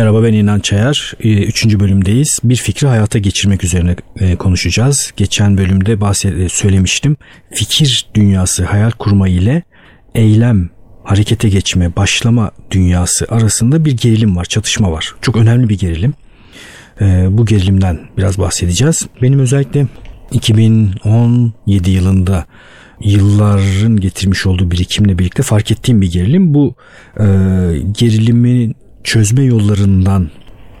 Merhaba ben İnan Çayar. Ee, üçüncü bölümdeyiz. Bir fikri hayata geçirmek üzerine e, konuşacağız. Geçen bölümde bahset e, söylemiştim. Fikir dünyası hayal kurma ile eylem, harekete geçme, başlama dünyası arasında bir gerilim var, çatışma var. Çok önemli bir gerilim. Ee, bu gerilimden biraz bahsedeceğiz. Benim özellikle 2017 yılında yılların getirmiş olduğu birikimle birlikte fark ettiğim bir gerilim. Bu e, gerilimin çözme yollarından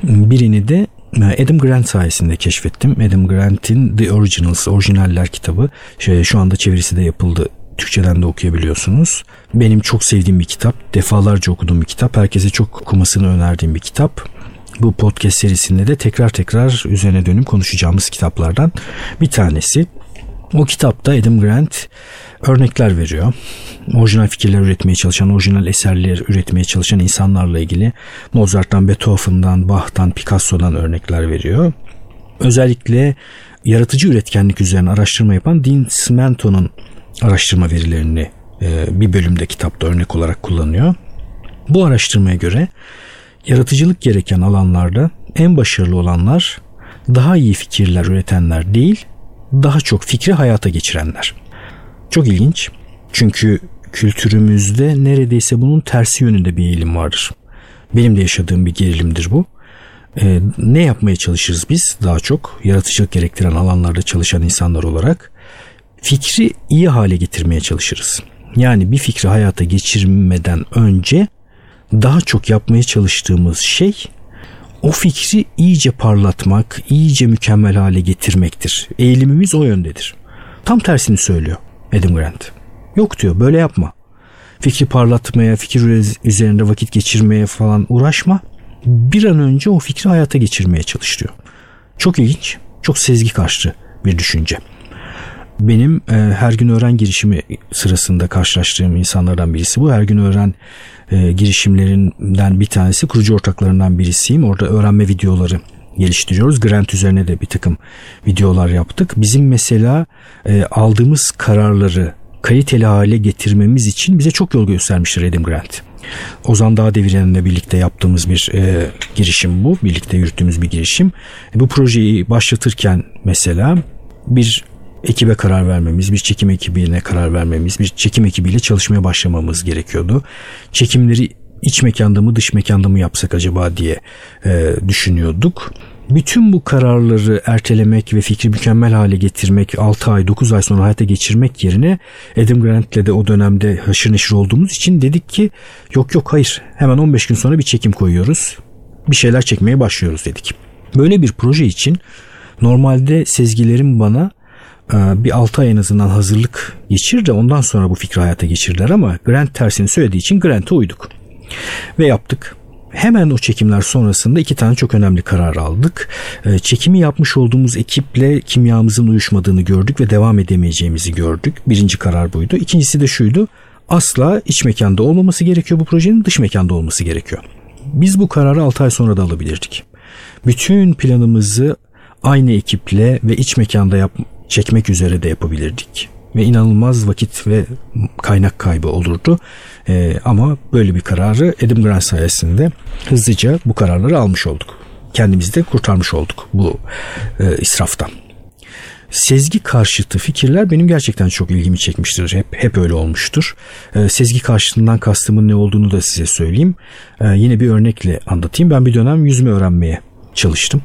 birini de e, Adam Grant sayesinde keşfettim. Adam Grant'in The Originals, orijinaller kitabı. Şey, şu anda çevirisi de yapıldı. Türkçeden de okuyabiliyorsunuz. Benim çok sevdiğim bir kitap. Defalarca okuduğum bir kitap. Herkese çok okumasını önerdiğim bir kitap. Bu podcast serisinde de tekrar tekrar üzerine dönüp konuşacağımız kitaplardan bir tanesi. O kitapta Adam Grant örnekler veriyor. Orijinal fikirler üretmeye çalışan, orijinal eserler üretmeye çalışan insanlarla ilgili Mozart'tan, Beethoven'dan, Bach'tan, Picasso'dan örnekler veriyor. Özellikle yaratıcı üretkenlik üzerine araştırma yapan Dean Smenton'un araştırma verilerini e, bir bölümde kitapta örnek olarak kullanıyor. Bu araştırmaya göre yaratıcılık gereken alanlarda en başarılı olanlar daha iyi fikirler üretenler değil, daha çok fikri hayata geçirenler. Çok ilginç. Çünkü kültürümüzde neredeyse bunun tersi yönünde bir eğilim vardır. Benim de yaşadığım bir gerilimdir bu. Ee, ne yapmaya çalışırız biz daha çok yaratıcılık gerektiren alanlarda çalışan insanlar olarak? Fikri iyi hale getirmeye çalışırız. Yani bir fikri hayata geçirmeden önce daha çok yapmaya çalıştığımız şey o fikri iyice parlatmak, iyice mükemmel hale getirmektir. Eğilimimiz o yöndedir. Tam tersini söylüyor Adam Grant. Yok diyor böyle yapma. Fikri parlatmaya, fikir üzerinde vakit geçirmeye falan uğraşma. Bir an önce o fikri hayata geçirmeye çalış diyor. Çok ilginç, çok sezgi karşı bir düşünce. Benim e, her gün öğren girişimi sırasında karşılaştığım insanlardan birisi bu. Her gün öğren e, girişimlerinden bir tanesi kurucu ortaklarından birisiyim. Orada öğrenme videoları geliştiriyoruz. Grant üzerine de bir takım videolar yaptık. Bizim mesela e, aldığımız kararları kaliteli hale getirmemiz için bize çok yol göstermiştir Adam Grant. Ozan Dağ Deviren'le birlikte yaptığımız bir e, girişim bu. Birlikte yürüttüğümüz bir girişim. Bu projeyi başlatırken mesela bir ekibe karar vermemiz, bir çekim ekibine karar vermemiz, bir çekim ekibiyle çalışmaya başlamamız gerekiyordu. Çekimleri iç mekanda mı dış mekanda mı yapsak acaba diye e, düşünüyorduk. Bütün bu kararları ertelemek ve fikri mükemmel hale getirmek 6 ay 9 ay sonra hayata geçirmek yerine Adam Grant'le de o dönemde haşır neşir olduğumuz için dedik ki yok yok hayır hemen 15 gün sonra bir çekim koyuyoruz. Bir şeyler çekmeye başlıyoruz dedik. Böyle bir proje için normalde sezgilerim bana e, bir 6 ay en azından hazırlık geçir de ondan sonra bu fikri hayata geçirdiler ama Grant tersini söylediği için Grant'a uyduk. Ve yaptık. Hemen o çekimler sonrasında iki tane çok önemli karar aldık. E, çekimi yapmış olduğumuz ekiple kimyamızın uyuşmadığını gördük ve devam edemeyeceğimizi gördük. Birinci karar buydu. İkincisi de şuydu. Asla iç mekanda olmaması gerekiyor bu projenin dış mekanda olması gerekiyor. Biz bu kararı 6 ay sonra da alabilirdik. Bütün planımızı aynı ekiple ve iç mekanda yap çekmek üzere de yapabilirdik. Ve inanılmaz vakit ve kaynak kaybı olurdu. Ee, ama böyle bir kararı Adam Grant sayesinde hızlıca bu kararları almış olduk. Kendimizi de kurtarmış olduk bu e, israftan. Sezgi karşıtı fikirler benim gerçekten çok ilgimi çekmiştir. Hep hep öyle olmuştur. Ee, sezgi karşıtından kastımın ne olduğunu da size söyleyeyim. Ee, yine bir örnekle anlatayım. Ben bir dönem yüzme öğrenmeye çalıştım.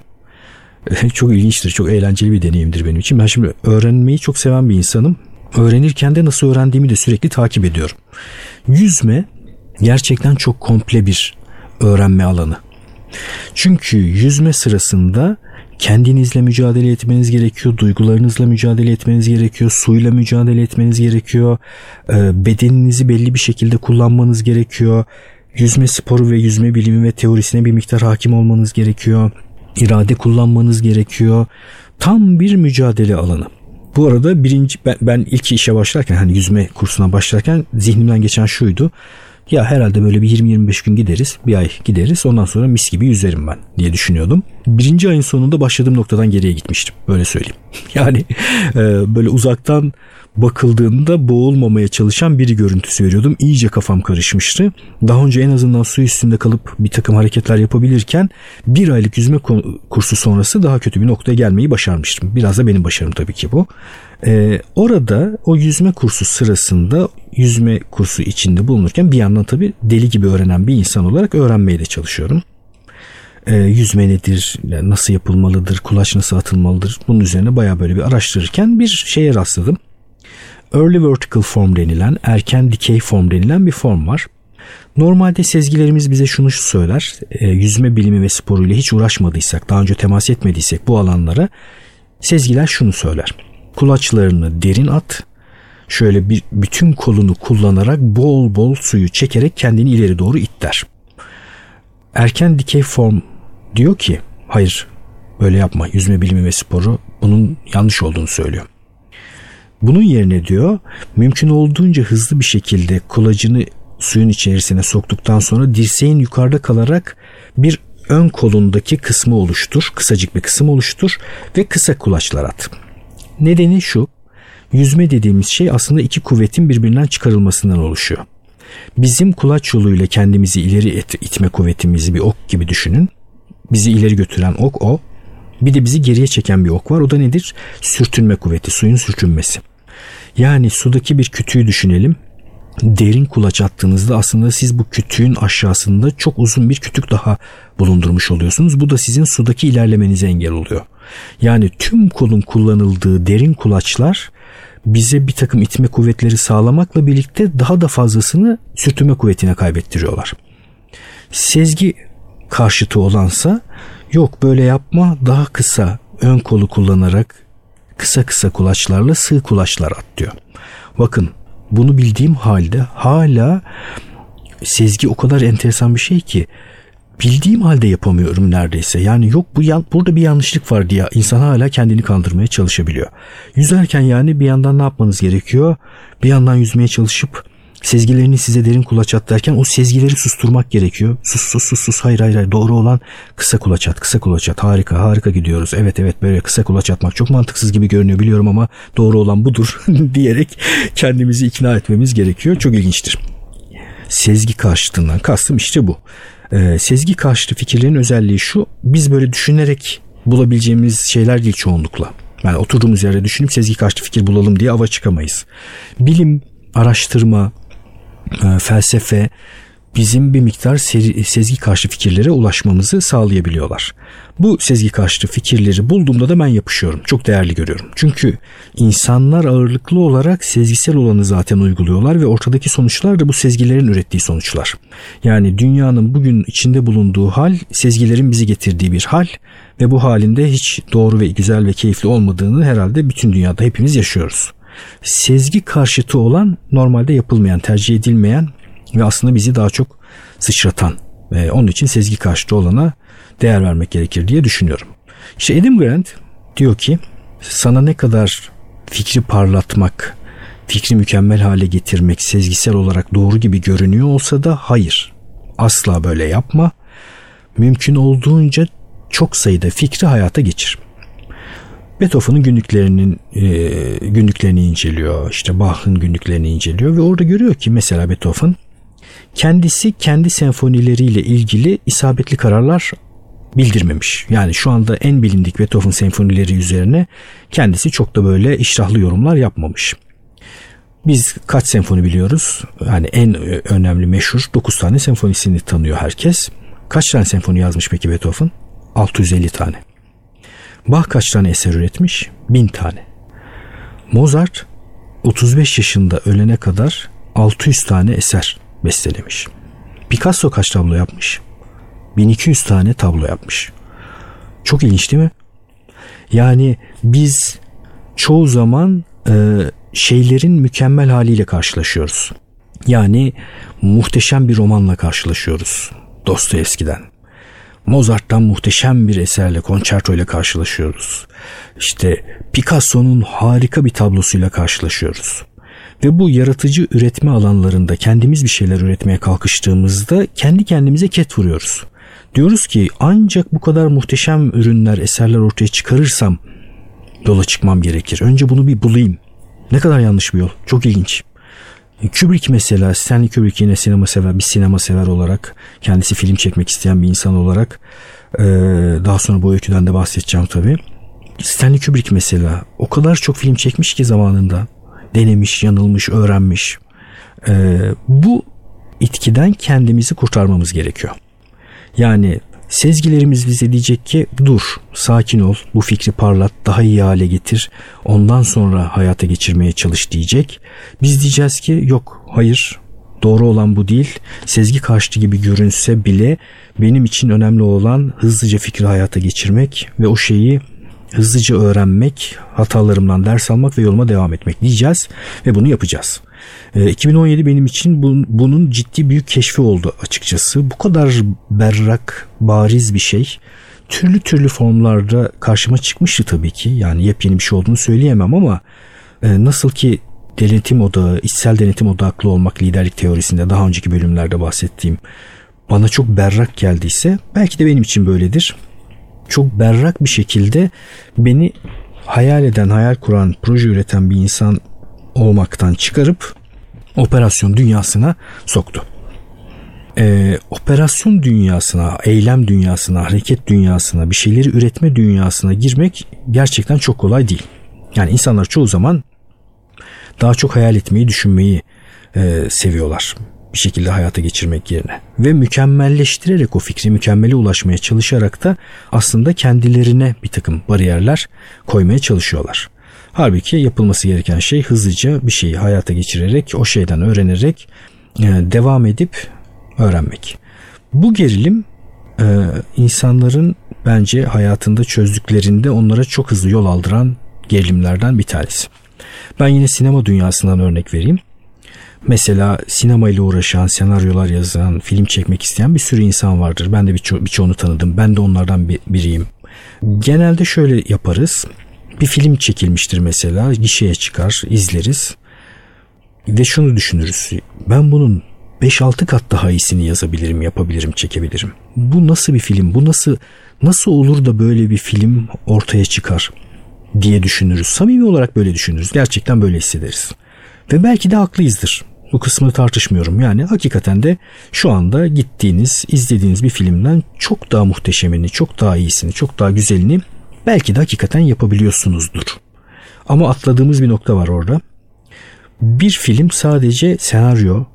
çok ilginçtir, çok eğlenceli bir deneyimdir benim için. Ben şimdi öğrenmeyi çok seven bir insanım. Öğrenirken de nasıl öğrendiğimi de sürekli takip ediyorum. Yüzme gerçekten çok komple bir öğrenme alanı. Çünkü yüzme sırasında kendinizle mücadele etmeniz gerekiyor, duygularınızla mücadele etmeniz gerekiyor, suyla mücadele etmeniz gerekiyor, e, bedeninizi belli bir şekilde kullanmanız gerekiyor, yüzme sporu ve yüzme bilimi ve teorisine bir miktar hakim olmanız gerekiyor irade kullanmanız gerekiyor. Tam bir mücadele alanı. Bu arada birinci ben, ben ilk işe başlarken hani yüzme kursuna başlarken zihnimden geçen şuydu. Ya herhalde böyle bir 20-25 gün gideriz. Bir ay gideriz. Ondan sonra mis gibi yüzerim ben diye düşünüyordum. Birinci ayın sonunda başladığım noktadan geriye gitmiştim. Böyle söyleyeyim. Yani e, böyle uzaktan bakıldığında boğulmamaya çalışan biri görüntüsü veriyordum. İyice kafam karışmıştı. Daha önce en azından su üstünde kalıp bir takım hareketler yapabilirken bir aylık yüzme kursu sonrası daha kötü bir noktaya gelmeyi başarmıştım. Biraz da benim başarım tabii ki bu. Ee, orada o yüzme kursu sırasında yüzme kursu içinde bulunurken bir yandan tabii deli gibi öğrenen bir insan olarak öğrenmeye de çalışıyorum. Ee, yüzme nedir, nasıl yapılmalıdır, kulaç nasıl atılmalıdır bunun üzerine baya böyle bir araştırırken bir şeye rastladım. Early vertical form denilen, erken dikey form denilen bir form var. Normalde sezgilerimiz bize şunu söyler. E, yüzme bilimi ve sporuyla hiç uğraşmadıysak, daha önce temas etmediysek bu alanlara sezgiler şunu söyler. Kulaçlarını derin at. Şöyle bir bütün kolunu kullanarak bol bol suyu çekerek kendini ileri doğru it der. Erken dikey form diyor ki hayır böyle yapma yüzme bilimi ve sporu bunun yanlış olduğunu söylüyor. Bunun yerine diyor mümkün olduğunca hızlı bir şekilde kulacını suyun içerisine soktuktan sonra dirseğin yukarıda kalarak bir ön kolundaki kısmı oluştur. Kısacık bir kısım oluştur ve kısa kulaçlar at. Nedeni şu. Yüzme dediğimiz şey aslında iki kuvvetin birbirinden çıkarılmasından oluşuyor. Bizim kulaç yoluyla kendimizi ileri it, itme kuvvetimizi bir ok gibi düşünün. Bizi ileri götüren ok o. Bir de bizi geriye çeken bir ok var. O da nedir? Sürtünme kuvveti, suyun sürtünmesi. Yani sudaki bir kütüğü düşünelim. Derin kulaç attığınızda aslında siz bu kütüğün aşağısında çok uzun bir kütük daha bulundurmuş oluyorsunuz. Bu da sizin sudaki ilerlemenize engel oluyor. Yani tüm kolun kullanıldığı derin kulaçlar bize bir takım itme kuvvetleri sağlamakla birlikte daha da fazlasını sürtünme kuvvetine kaybettiriyorlar. Sezgi karşıtı olansa yok böyle yapma daha kısa ön kolu kullanarak kısa kısa kulaçlarla sığ kulaçlar at diyor. Bakın bunu bildiğim halde hala sezgi o kadar enteresan bir şey ki bildiğim halde yapamıyorum neredeyse. Yani yok bu yan, burada bir yanlışlık var diye insan hala kendini kandırmaya çalışabiliyor. Yüzerken yani bir yandan ne yapmanız gerekiyor? Bir yandan yüzmeye çalışıp sezgilerini size derin kulaç at derken o sezgileri susturmak gerekiyor. Sus sus sus sus hayır hayır, hayır. doğru olan kısa kulaç at kısa kulaç at harika harika gidiyoruz. Evet evet böyle kısa kulaç atmak çok mantıksız gibi görünüyor biliyorum ama doğru olan budur diyerek kendimizi ikna etmemiz gerekiyor. Çok ilginçtir. Sezgi karşıtından kastım işte bu. Ee, sezgi karşıtı fikirlerin özelliği şu biz böyle düşünerek bulabileceğimiz şeyler değil çoğunlukla. Yani oturduğumuz yerde düşünüp sezgi karşıtı fikir bulalım diye ava çıkamayız. Bilim, araştırma, e, felsefe bizim bir miktar sezgi karşı fikirlere ulaşmamızı sağlayabiliyorlar. Bu sezgi karşıtı fikirleri bulduğumda da ben yapışıyorum. Çok değerli görüyorum. Çünkü insanlar ağırlıklı olarak sezgisel olanı zaten uyguluyorlar ve ortadaki sonuçlar da bu sezgilerin ürettiği sonuçlar. Yani dünyanın bugün içinde bulunduğu hal sezgilerin bizi getirdiği bir hal ve bu halinde hiç doğru ve güzel ve keyifli olmadığını herhalde bütün dünyada hepimiz yaşıyoruz sezgi karşıtı olan normalde yapılmayan, tercih edilmeyen ve aslında bizi daha çok sıçratan ve onun için sezgi karşıtı olana değer vermek gerekir diye düşünüyorum. İşte Adam Grant diyor ki sana ne kadar fikri parlatmak, fikri mükemmel hale getirmek sezgisel olarak doğru gibi görünüyor olsa da hayır. Asla böyle yapma. Mümkün olduğunca çok sayıda fikri hayata geçir. Beethoven'ın günlüklerinin e, günlüklerini inceliyor. İşte Bach'ın günlüklerini inceliyor ve orada görüyor ki mesela Beethoven kendisi kendi senfonileriyle ilgili isabetli kararlar bildirmemiş. Yani şu anda en bilindik Beethoven senfonileri üzerine kendisi çok da böyle iştahlı yorumlar yapmamış. Biz kaç senfoni biliyoruz? Yani en önemli meşhur 9 tane senfonisini tanıyor herkes. Kaç tane senfoni yazmış peki Beethoven? 650 tane. Bach kaç tane eser üretmiş? Bin tane. Mozart 35 yaşında ölene kadar 600 tane eser bestelemiş. Picasso kaç tablo yapmış? 1200 tane tablo yapmış. Çok ilginç değil mi? Yani biz çoğu zaman e, şeylerin mükemmel haliyle karşılaşıyoruz. Yani muhteşem bir romanla karşılaşıyoruz Dostoyevski'den. Mozart'tan muhteşem bir eserle, konçerto ile karşılaşıyoruz. İşte Picasso'nun harika bir tablosuyla karşılaşıyoruz. Ve bu yaratıcı üretme alanlarında kendimiz bir şeyler üretmeye kalkıştığımızda kendi kendimize ket vuruyoruz. Diyoruz ki ancak bu kadar muhteşem ürünler, eserler ortaya çıkarırsam yola çıkmam gerekir. Önce bunu bir bulayım. Ne kadar yanlış bir yol. Çok ilginç. Kubrick mesela Stanley Kubrick yine sinema sever bir sinema sever olarak kendisi film çekmek isteyen bir insan olarak daha sonra bu öyküden de bahsedeceğim tabii. Stanley Kubrick mesela o kadar çok film çekmiş ki zamanında denemiş, yanılmış, öğrenmiş. bu itkiden kendimizi kurtarmamız gerekiyor. Yani Sezgilerimiz bize diyecek ki dur, sakin ol, bu fikri parlat, daha iyi hale getir, ondan sonra hayata geçirmeye çalış diyecek. Biz diyeceğiz ki yok, hayır, doğru olan bu değil. Sezgi karşıtı gibi görünse bile benim için önemli olan hızlıca fikri hayata geçirmek ve o şeyi hızlıca öğrenmek, hatalarımdan ders almak ve yoluma devam etmek diyeceğiz ve bunu yapacağız. 2017 ee, benim için bunun ciddi büyük keşfi oldu açıkçası. Bu kadar berrak, bariz bir şey türlü türlü formlarda karşıma çıkmıştı tabii ki. Yani yepyeni bir şey olduğunu söyleyemem ama e, nasıl ki denetim odağı, içsel denetim odaklı olmak liderlik teorisinde daha önceki bölümlerde bahsettiğim bana çok berrak geldiyse belki de benim için böyledir. Çok berrak bir şekilde beni hayal eden, hayal kuran, proje üreten bir insan olmaktan çıkarıp operasyon dünyasına soktu. Ee, operasyon dünyasına, eylem dünyasına, hareket dünyasına, bir şeyleri üretme dünyasına girmek gerçekten çok kolay değil. Yani insanlar çoğu zaman daha çok hayal etmeyi, düşünmeyi e, seviyorlar bir şekilde hayata geçirmek yerine. Ve mükemmelleştirerek o fikri mükemmele ulaşmaya çalışarak da aslında kendilerine bir takım bariyerler koymaya çalışıyorlar. Halbuki yapılması gereken şey hızlıca bir şeyi hayata geçirerek, o şeyden öğrenerek e, devam edip öğrenmek. Bu gerilim e, insanların bence hayatında çözdüklerinde onlara çok hızlı yol aldıran gerilimlerden bir tanesi. Ben yine sinema dünyasından örnek vereyim. Mesela sinema ile uğraşan, senaryolar yazan, film çekmek isteyen bir sürü insan vardır. Ben de birço- birçoğunu tanıdım. Ben de onlardan biriyim. Genelde şöyle yaparız. Bir film çekilmiştir mesela gişeye çıkar izleriz. Ve şunu düşünürüz. Ben bunun 5-6 kat daha iyisini yazabilirim yapabilirim çekebilirim. Bu nasıl bir film? Bu nasıl nasıl olur da böyle bir film ortaya çıkar diye düşünürüz. Samimi olarak böyle düşünürüz. Gerçekten böyle hissederiz. Ve belki de haklıyızdır bu kısmını tartışmıyorum. Yani hakikaten de şu anda gittiğiniz, izlediğiniz bir filmden çok daha muhteşemini, çok daha iyisini, çok daha güzelini belki de hakikaten yapabiliyorsunuzdur. Ama atladığımız bir nokta var orada. Bir film sadece senaryo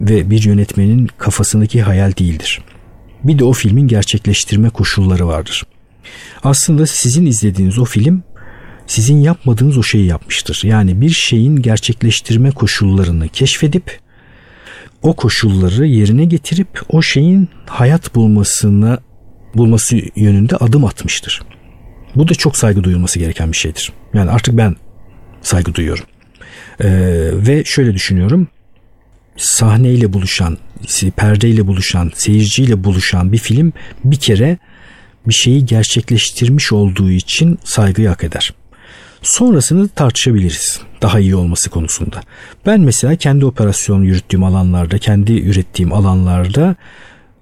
ve bir yönetmenin kafasındaki hayal değildir. Bir de o filmin gerçekleştirme koşulları vardır. Aslında sizin izlediğiniz o film sizin yapmadığınız o şeyi yapmıştır. Yani bir şeyin gerçekleştirme koşullarını keşfedip o koşulları yerine getirip o şeyin hayat bulmasına bulması yönünde adım atmıştır. Bu da çok saygı duyulması gereken bir şeydir. Yani artık ben saygı duyuyorum. Ee, ve şöyle düşünüyorum. Sahneyle buluşan, perdeyle buluşan, seyirciyle buluşan bir film bir kere bir şeyi gerçekleştirmiş olduğu için saygıyı hak eder. Sonrasını tartışabiliriz daha iyi olması konusunda. Ben mesela kendi operasyon yürüttüğüm alanlarda, kendi ürettiğim alanlarda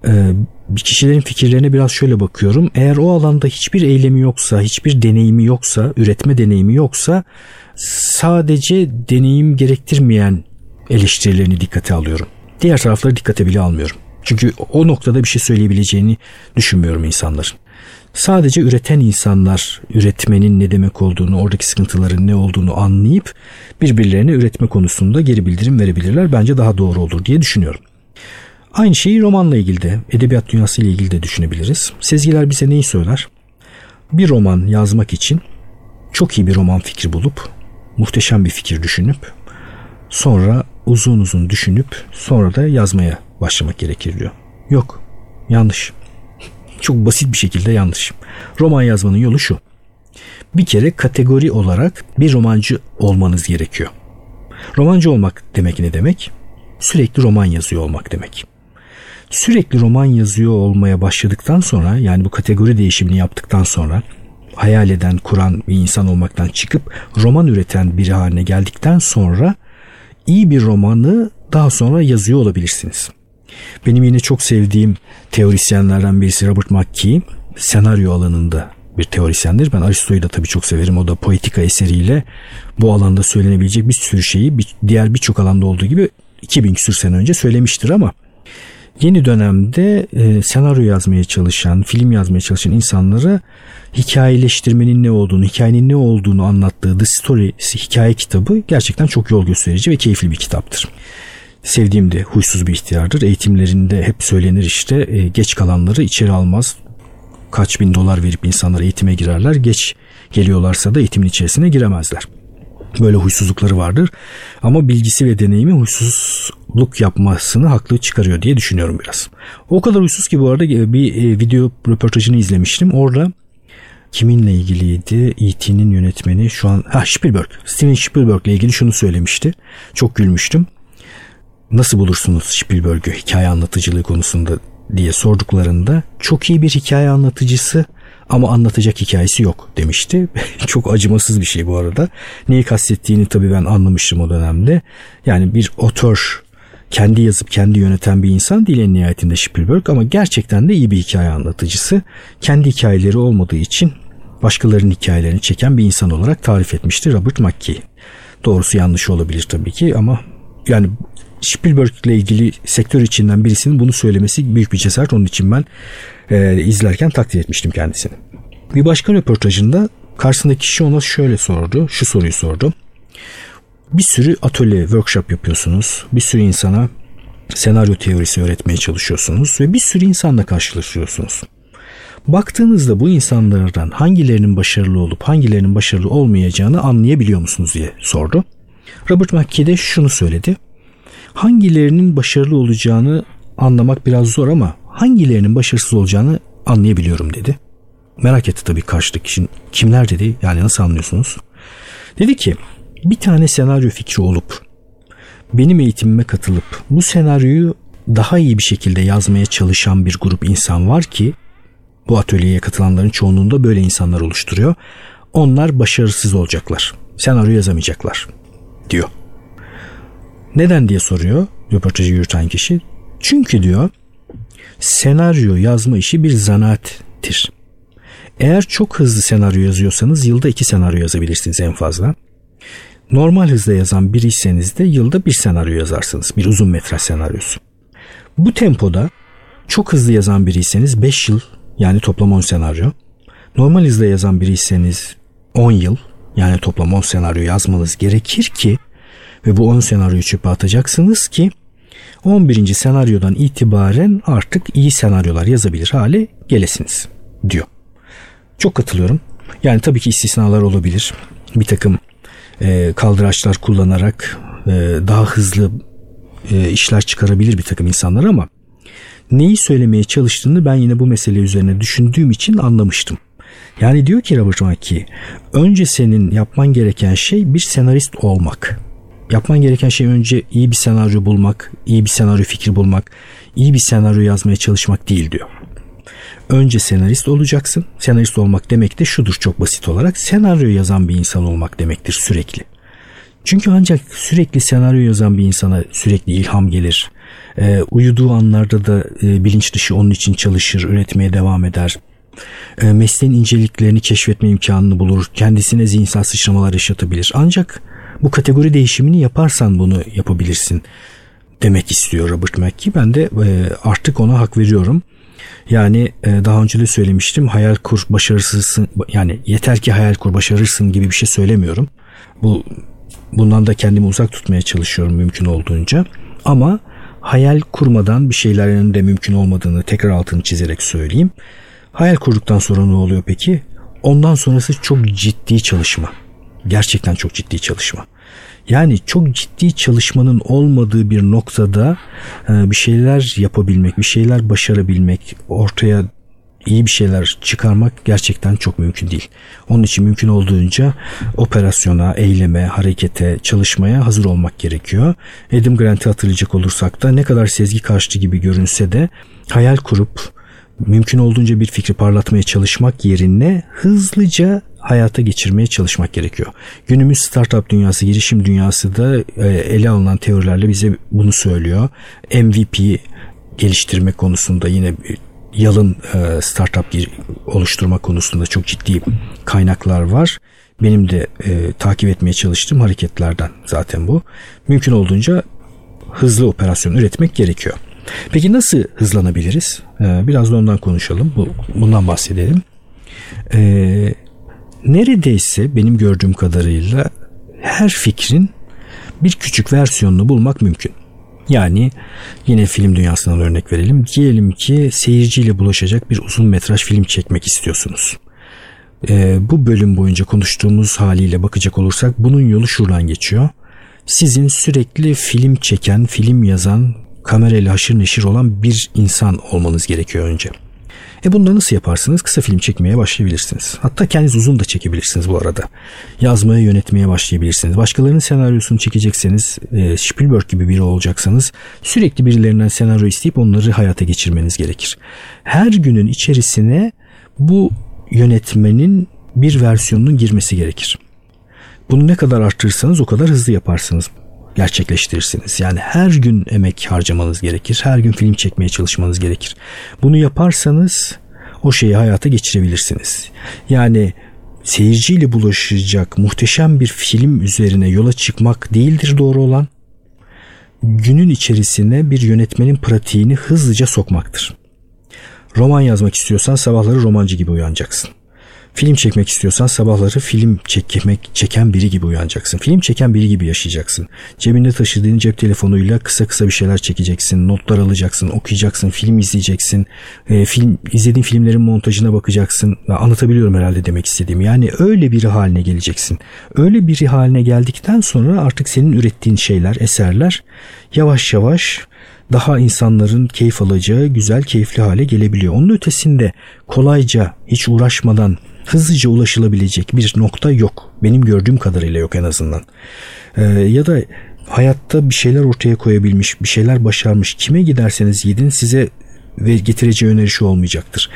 e, bir kişilerin fikirlerine biraz şöyle bakıyorum. Eğer o alanda hiçbir eylemi yoksa, hiçbir deneyimi yoksa, üretme deneyimi yoksa sadece deneyim gerektirmeyen eleştirilerini dikkate alıyorum. Diğer tarafları dikkate bile almıyorum. Çünkü o noktada bir şey söyleyebileceğini düşünmüyorum insanların. Sadece üreten insanlar üretmenin ne demek olduğunu, oradaki sıkıntıların ne olduğunu anlayıp birbirlerine üretme konusunda geri bildirim verebilirler. Bence daha doğru olur diye düşünüyorum. Aynı şeyi romanla ilgili de, edebiyat dünyası ile ilgili de düşünebiliriz. Sezgiler bize neyi söyler? Bir roman yazmak için çok iyi bir roman fikri bulup, muhteşem bir fikir düşünüp, sonra uzun uzun düşünüp, sonra da yazmaya başlamak gerekir diyor. Yok, yanlış. Çok basit bir şekilde yanlış. Roman yazmanın yolu şu. Bir kere kategori olarak bir romancı olmanız gerekiyor. Romancı olmak demek ne demek? Sürekli roman yazıyor olmak demek sürekli roman yazıyor olmaya başladıktan sonra yani bu kategori değişimini yaptıktan sonra hayal eden, kuran bir insan olmaktan çıkıp roman üreten biri haline geldikten sonra iyi bir romanı daha sonra yazıyor olabilirsiniz. Benim yine çok sevdiğim teorisyenlerden birisi Robert McKee senaryo alanında bir teorisyendir. Ben Aristo'yu da tabii çok severim. O da poetika eseriyle bu alanda söylenebilecek bir sürü şeyi bir, diğer birçok alanda olduğu gibi 2000 küsür sene önce söylemiştir ama yeni dönemde e, senaryo yazmaya çalışan, film yazmaya çalışan insanlara hikayeleştirmenin ne olduğunu, hikayenin ne olduğunu anlattığı The Story hikaye kitabı gerçekten çok yol gösterici ve keyifli bir kitaptır. Sevdiğim de huysuz bir ihtiyardır. Eğitimlerinde hep söylenir işte e, geç kalanları içeri almaz. Kaç bin dolar verip insanlar eğitime girerler. Geç geliyorlarsa da eğitimin içerisine giremezler. Böyle huysuzlukları vardır. Ama bilgisi ve deneyimi huysuzluk yapmasını haklı çıkarıyor diye düşünüyorum biraz. O kadar huysuz ki bu arada bir e, video röportajını izlemiştim. Orada kiminle ilgiliydi? E.T.'nin yönetmeni şu an ha Spielberg. Steven Spielberg ile ilgili şunu söylemişti. Çok gülmüştüm. Nasıl bulursunuz Spielberg'ü hikaye anlatıcılığı konusunda diye sorduklarında çok iyi bir hikaye anlatıcısı ama anlatacak hikayesi yok demişti. Çok acımasız bir şey bu arada. Neyi kastettiğini tabii ben anlamıştım o dönemde. Yani bir otör kendi yazıp kendi yöneten bir insan değil en nihayetinde Spielberg ama gerçekten de iyi bir hikaye anlatıcısı. Kendi hikayeleri olmadığı için başkalarının hikayelerini çeken bir insan olarak tarif etmişti Robert McKee. Doğrusu yanlış olabilir tabii ki ama yani Spielberg ile ilgili sektör içinden birisinin bunu söylemesi büyük bir cesaret. Onun için ben e, izlerken takdir etmiştim kendisini. Bir başka röportajında karşısındaki kişi ona şöyle sordu. Şu soruyu sordu. Bir sürü atölye, workshop yapıyorsunuz. Bir sürü insana senaryo teorisi öğretmeye çalışıyorsunuz ve bir sürü insanla karşılaşıyorsunuz. Baktığınızda bu insanlardan hangilerinin başarılı olup hangilerinin başarılı olmayacağını anlayabiliyor musunuz diye sordu. Robert McKee de şunu söyledi. Hangilerinin başarılı olacağını anlamak biraz zor ama hangilerinin başarısız olacağını anlayabiliyorum dedi. Merak etti tabii karşıdaki kişinin kimler dedi yani nasıl anlıyorsunuz? Dedi ki bir tane senaryo fikri olup benim eğitimime katılıp bu senaryoyu daha iyi bir şekilde yazmaya çalışan bir grup insan var ki bu atölyeye katılanların çoğunluğunda böyle insanlar oluşturuyor. Onlar başarısız olacaklar. Senaryo yazamayacaklar diyor. Neden diye soruyor röportajı yürüten kişi. Çünkü diyor senaryo yazma işi bir zanaattir. Eğer çok hızlı senaryo yazıyorsanız yılda iki senaryo yazabilirsiniz en fazla. Normal hızda yazan biriyseniz de yılda bir senaryo yazarsınız. Bir uzun metraj senaryosu. Bu tempoda çok hızlı yazan biriyseniz 5 yıl yani toplam 10 senaryo. Normal hızda yazan biriyseniz 10 yıl yani toplam 10 senaryo yazmanız gerekir ki ve bu 10 senaryoyu çöpe atacaksınız ki 11. senaryodan itibaren artık iyi senaryolar yazabilir hale gelesiniz diyor. Çok katılıyorum. Yani tabii ki istisnalar olabilir. Bir takım e, kaldıraçlar kullanarak e, daha hızlı e, işler çıkarabilir bir takım insanlar ama neyi söylemeye çalıştığını ben yine bu mesele üzerine düşündüğüm için anlamıştım. Yani diyor ki Robert McKee, önce senin yapman gereken şey bir senarist olmak. Yapman gereken şey önce iyi bir senaryo bulmak, iyi bir senaryo fikri bulmak, iyi bir senaryo yazmaya çalışmak değil diyor. Önce senarist olacaksın. Senarist olmak demek de şudur çok basit olarak. Senaryo yazan bir insan olmak demektir sürekli. Çünkü ancak sürekli senaryo yazan bir insana sürekli ilham gelir. E, uyuduğu anlarda da e, bilinç dışı onun için çalışır, üretmeye devam eder. E, mesleğin inceliklerini keşfetme imkanını bulur. Kendisine zihinsel sıçramalar yaşatabilir. Ancak bu kategori değişimini yaparsan bunu yapabilirsin demek istiyor Robert McKee. Ben de e, artık ona hak veriyorum. Yani e, daha önce de söylemiştim hayal kur başarısızsın yani yeter ki hayal kur başarırsın gibi bir şey söylemiyorum. Bu bundan da kendimi uzak tutmaya çalışıyorum mümkün olduğunca. Ama hayal kurmadan bir şeylerin de mümkün olmadığını tekrar altını çizerek söyleyeyim. Hayal kurduktan sonra ne oluyor peki? Ondan sonrası çok ciddi çalışma. Gerçekten çok ciddi çalışma. Yani çok ciddi çalışmanın olmadığı bir noktada e, bir şeyler yapabilmek, bir şeyler başarabilmek, ortaya iyi bir şeyler çıkarmak gerçekten çok mümkün değil. Onun için mümkün olduğunca operasyona, eyleme, harekete, çalışmaya hazır olmak gerekiyor. Adam Grant'i hatırlayacak olursak da ne kadar sezgi karşıtı gibi görünse de hayal kurup mümkün olduğunca bir fikri parlatmaya çalışmak yerine hızlıca hayata geçirmeye çalışmak gerekiyor. Günümüz startup dünyası, girişim dünyası da e, ele alınan teorilerle bize bunu söylüyor. MVP geliştirme konusunda yine yalın e, startup oluşturma konusunda çok ciddi kaynaklar var. Benim de e, takip etmeye çalıştığım hareketlerden zaten bu. Mümkün olduğunca hızlı operasyon üretmek gerekiyor. Peki nasıl hızlanabiliriz? Ee, biraz da ondan konuşalım. Bu, bundan bahsedelim. Ee, neredeyse benim gördüğüm kadarıyla her fikrin bir küçük versiyonunu bulmak mümkün. Yani yine film dünyasından örnek verelim. Diyelim ki seyirciyle bulaşacak bir uzun metraj film çekmek istiyorsunuz. Ee, bu bölüm boyunca konuştuğumuz haliyle bakacak olursak bunun yolu şuradan geçiyor. Sizin sürekli film çeken, film yazan, kamerayla haşır neşir olan bir insan olmanız gerekiyor önce. E da nasıl yaparsınız? Kısa film çekmeye başlayabilirsiniz. Hatta kendiniz uzun da çekebilirsiniz bu arada. Yazmaya, yönetmeye başlayabilirsiniz. Başkalarının senaryosunu çekecekseniz, e, Spielberg gibi biri olacaksanız sürekli birilerinden senaryo isteyip onları hayata geçirmeniz gerekir. Her günün içerisine bu yönetmenin bir versiyonunun girmesi gerekir. Bunu ne kadar arttırırsanız o kadar hızlı yaparsınız gerçekleştirirsiniz. Yani her gün emek harcamanız gerekir. Her gün film çekmeye çalışmanız gerekir. Bunu yaparsanız o şeyi hayata geçirebilirsiniz. Yani seyirciyle bulaşacak muhteşem bir film üzerine yola çıkmak değildir doğru olan. Günün içerisine bir yönetmenin pratiğini hızlıca sokmaktır. Roman yazmak istiyorsan sabahları romancı gibi uyanacaksın. Film çekmek istiyorsan sabahları film çekmek çeken biri gibi uyanacaksın. Film çeken biri gibi yaşayacaksın. Cebinde taşıdığın cep telefonuyla kısa kısa bir şeyler çekeceksin. Notlar alacaksın, okuyacaksın, film izleyeceksin. E, film izlediğin filmlerin montajına bakacaksın. Anlatabiliyorum herhalde demek istediğim. Yani öyle biri haline geleceksin. Öyle biri haline geldikten sonra artık senin ürettiğin şeyler, eserler yavaş yavaş daha insanların keyif alacağı güzel keyifli hale gelebiliyor. Onun ötesinde kolayca hiç uğraşmadan hızlıca ulaşılabilecek bir nokta yok. Benim gördüğüm kadarıyla yok en azından. Ee, ya da hayatta bir şeyler ortaya koyabilmiş, bir şeyler başarmış kime giderseniz gidin size ve getireceği öneri şu olmayacaktır.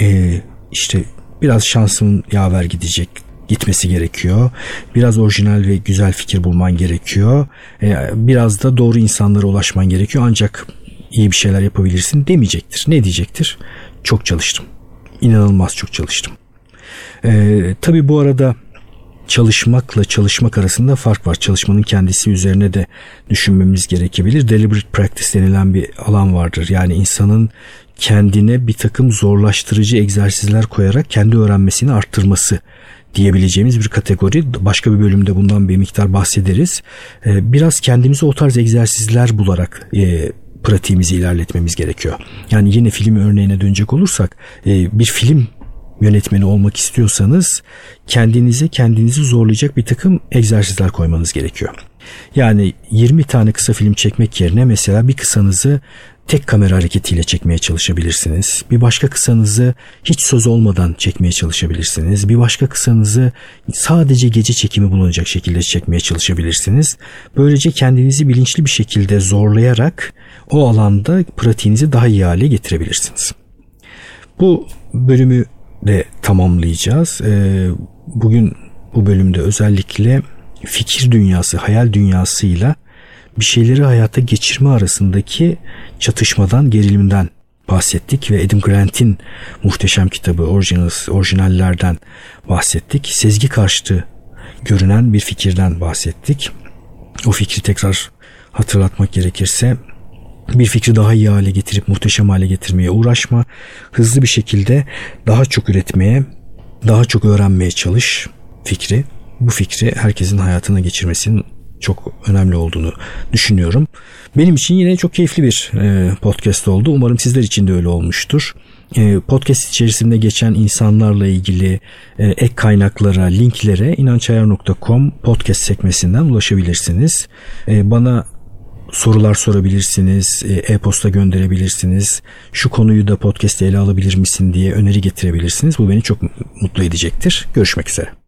Ee, işte biraz şansın yaver gidecek gitmesi gerekiyor. Biraz orijinal ve güzel fikir bulman gerekiyor. Ee, biraz da doğru insanlara ulaşman gerekiyor. Ancak iyi bir şeyler yapabilirsin demeyecektir. Ne diyecektir? Çok çalıştım. İnanılmaz çok çalıştım. Ee, tabii bu arada çalışmakla çalışmak arasında fark var. Çalışmanın kendisi üzerine de düşünmemiz gerekebilir. Deliberate practice denilen bir alan vardır. Yani insanın kendine bir takım zorlaştırıcı egzersizler koyarak kendi öğrenmesini arttırması diyebileceğimiz bir kategori. Başka bir bölümde bundan bir miktar bahsederiz. Ee, biraz kendimize o tarz egzersizler bularak e, pratiğimizi ilerletmemiz gerekiyor. Yani yine film örneğine dönecek olursak e, bir film yönetmeni olmak istiyorsanız kendinize kendinizi zorlayacak bir takım egzersizler koymanız gerekiyor. Yani 20 tane kısa film çekmek yerine mesela bir kısanızı tek kamera hareketiyle çekmeye çalışabilirsiniz. Bir başka kısanızı hiç söz olmadan çekmeye çalışabilirsiniz. Bir başka kısanızı sadece gece çekimi bulunacak şekilde çekmeye çalışabilirsiniz. Böylece kendinizi bilinçli bir şekilde zorlayarak o alanda pratiğinizi daha iyi hale getirebilirsiniz. Bu bölümü de tamamlayacağız. Ee, bugün bu bölümde özellikle fikir dünyası, hayal dünyasıyla bir şeyleri hayata geçirme arasındaki çatışmadan, gerilimden bahsettik ve Adam Grant'in muhteşem kitabı Originals, orijinallerden bahsettik. Sezgi karşıtı görünen bir fikirden bahsettik. O fikri tekrar hatırlatmak gerekirse bir fikri daha iyi hale getirip muhteşem hale getirmeye uğraşma. Hızlı bir şekilde daha çok üretmeye, daha çok öğrenmeye çalış fikri. Bu fikri herkesin hayatına geçirmesinin çok önemli olduğunu düşünüyorum. Benim için yine çok keyifli bir e, podcast oldu. Umarım sizler için de öyle olmuştur. E, podcast içerisinde geçen insanlarla ilgili e, ek kaynaklara, linklere inançayar.com podcast sekmesinden ulaşabilirsiniz. Bana sorular sorabilirsiniz, e-posta gönderebilirsiniz. Şu konuyu da podcast'te ele alabilir misin diye öneri getirebilirsiniz. Bu beni çok mutlu edecektir. Görüşmek üzere.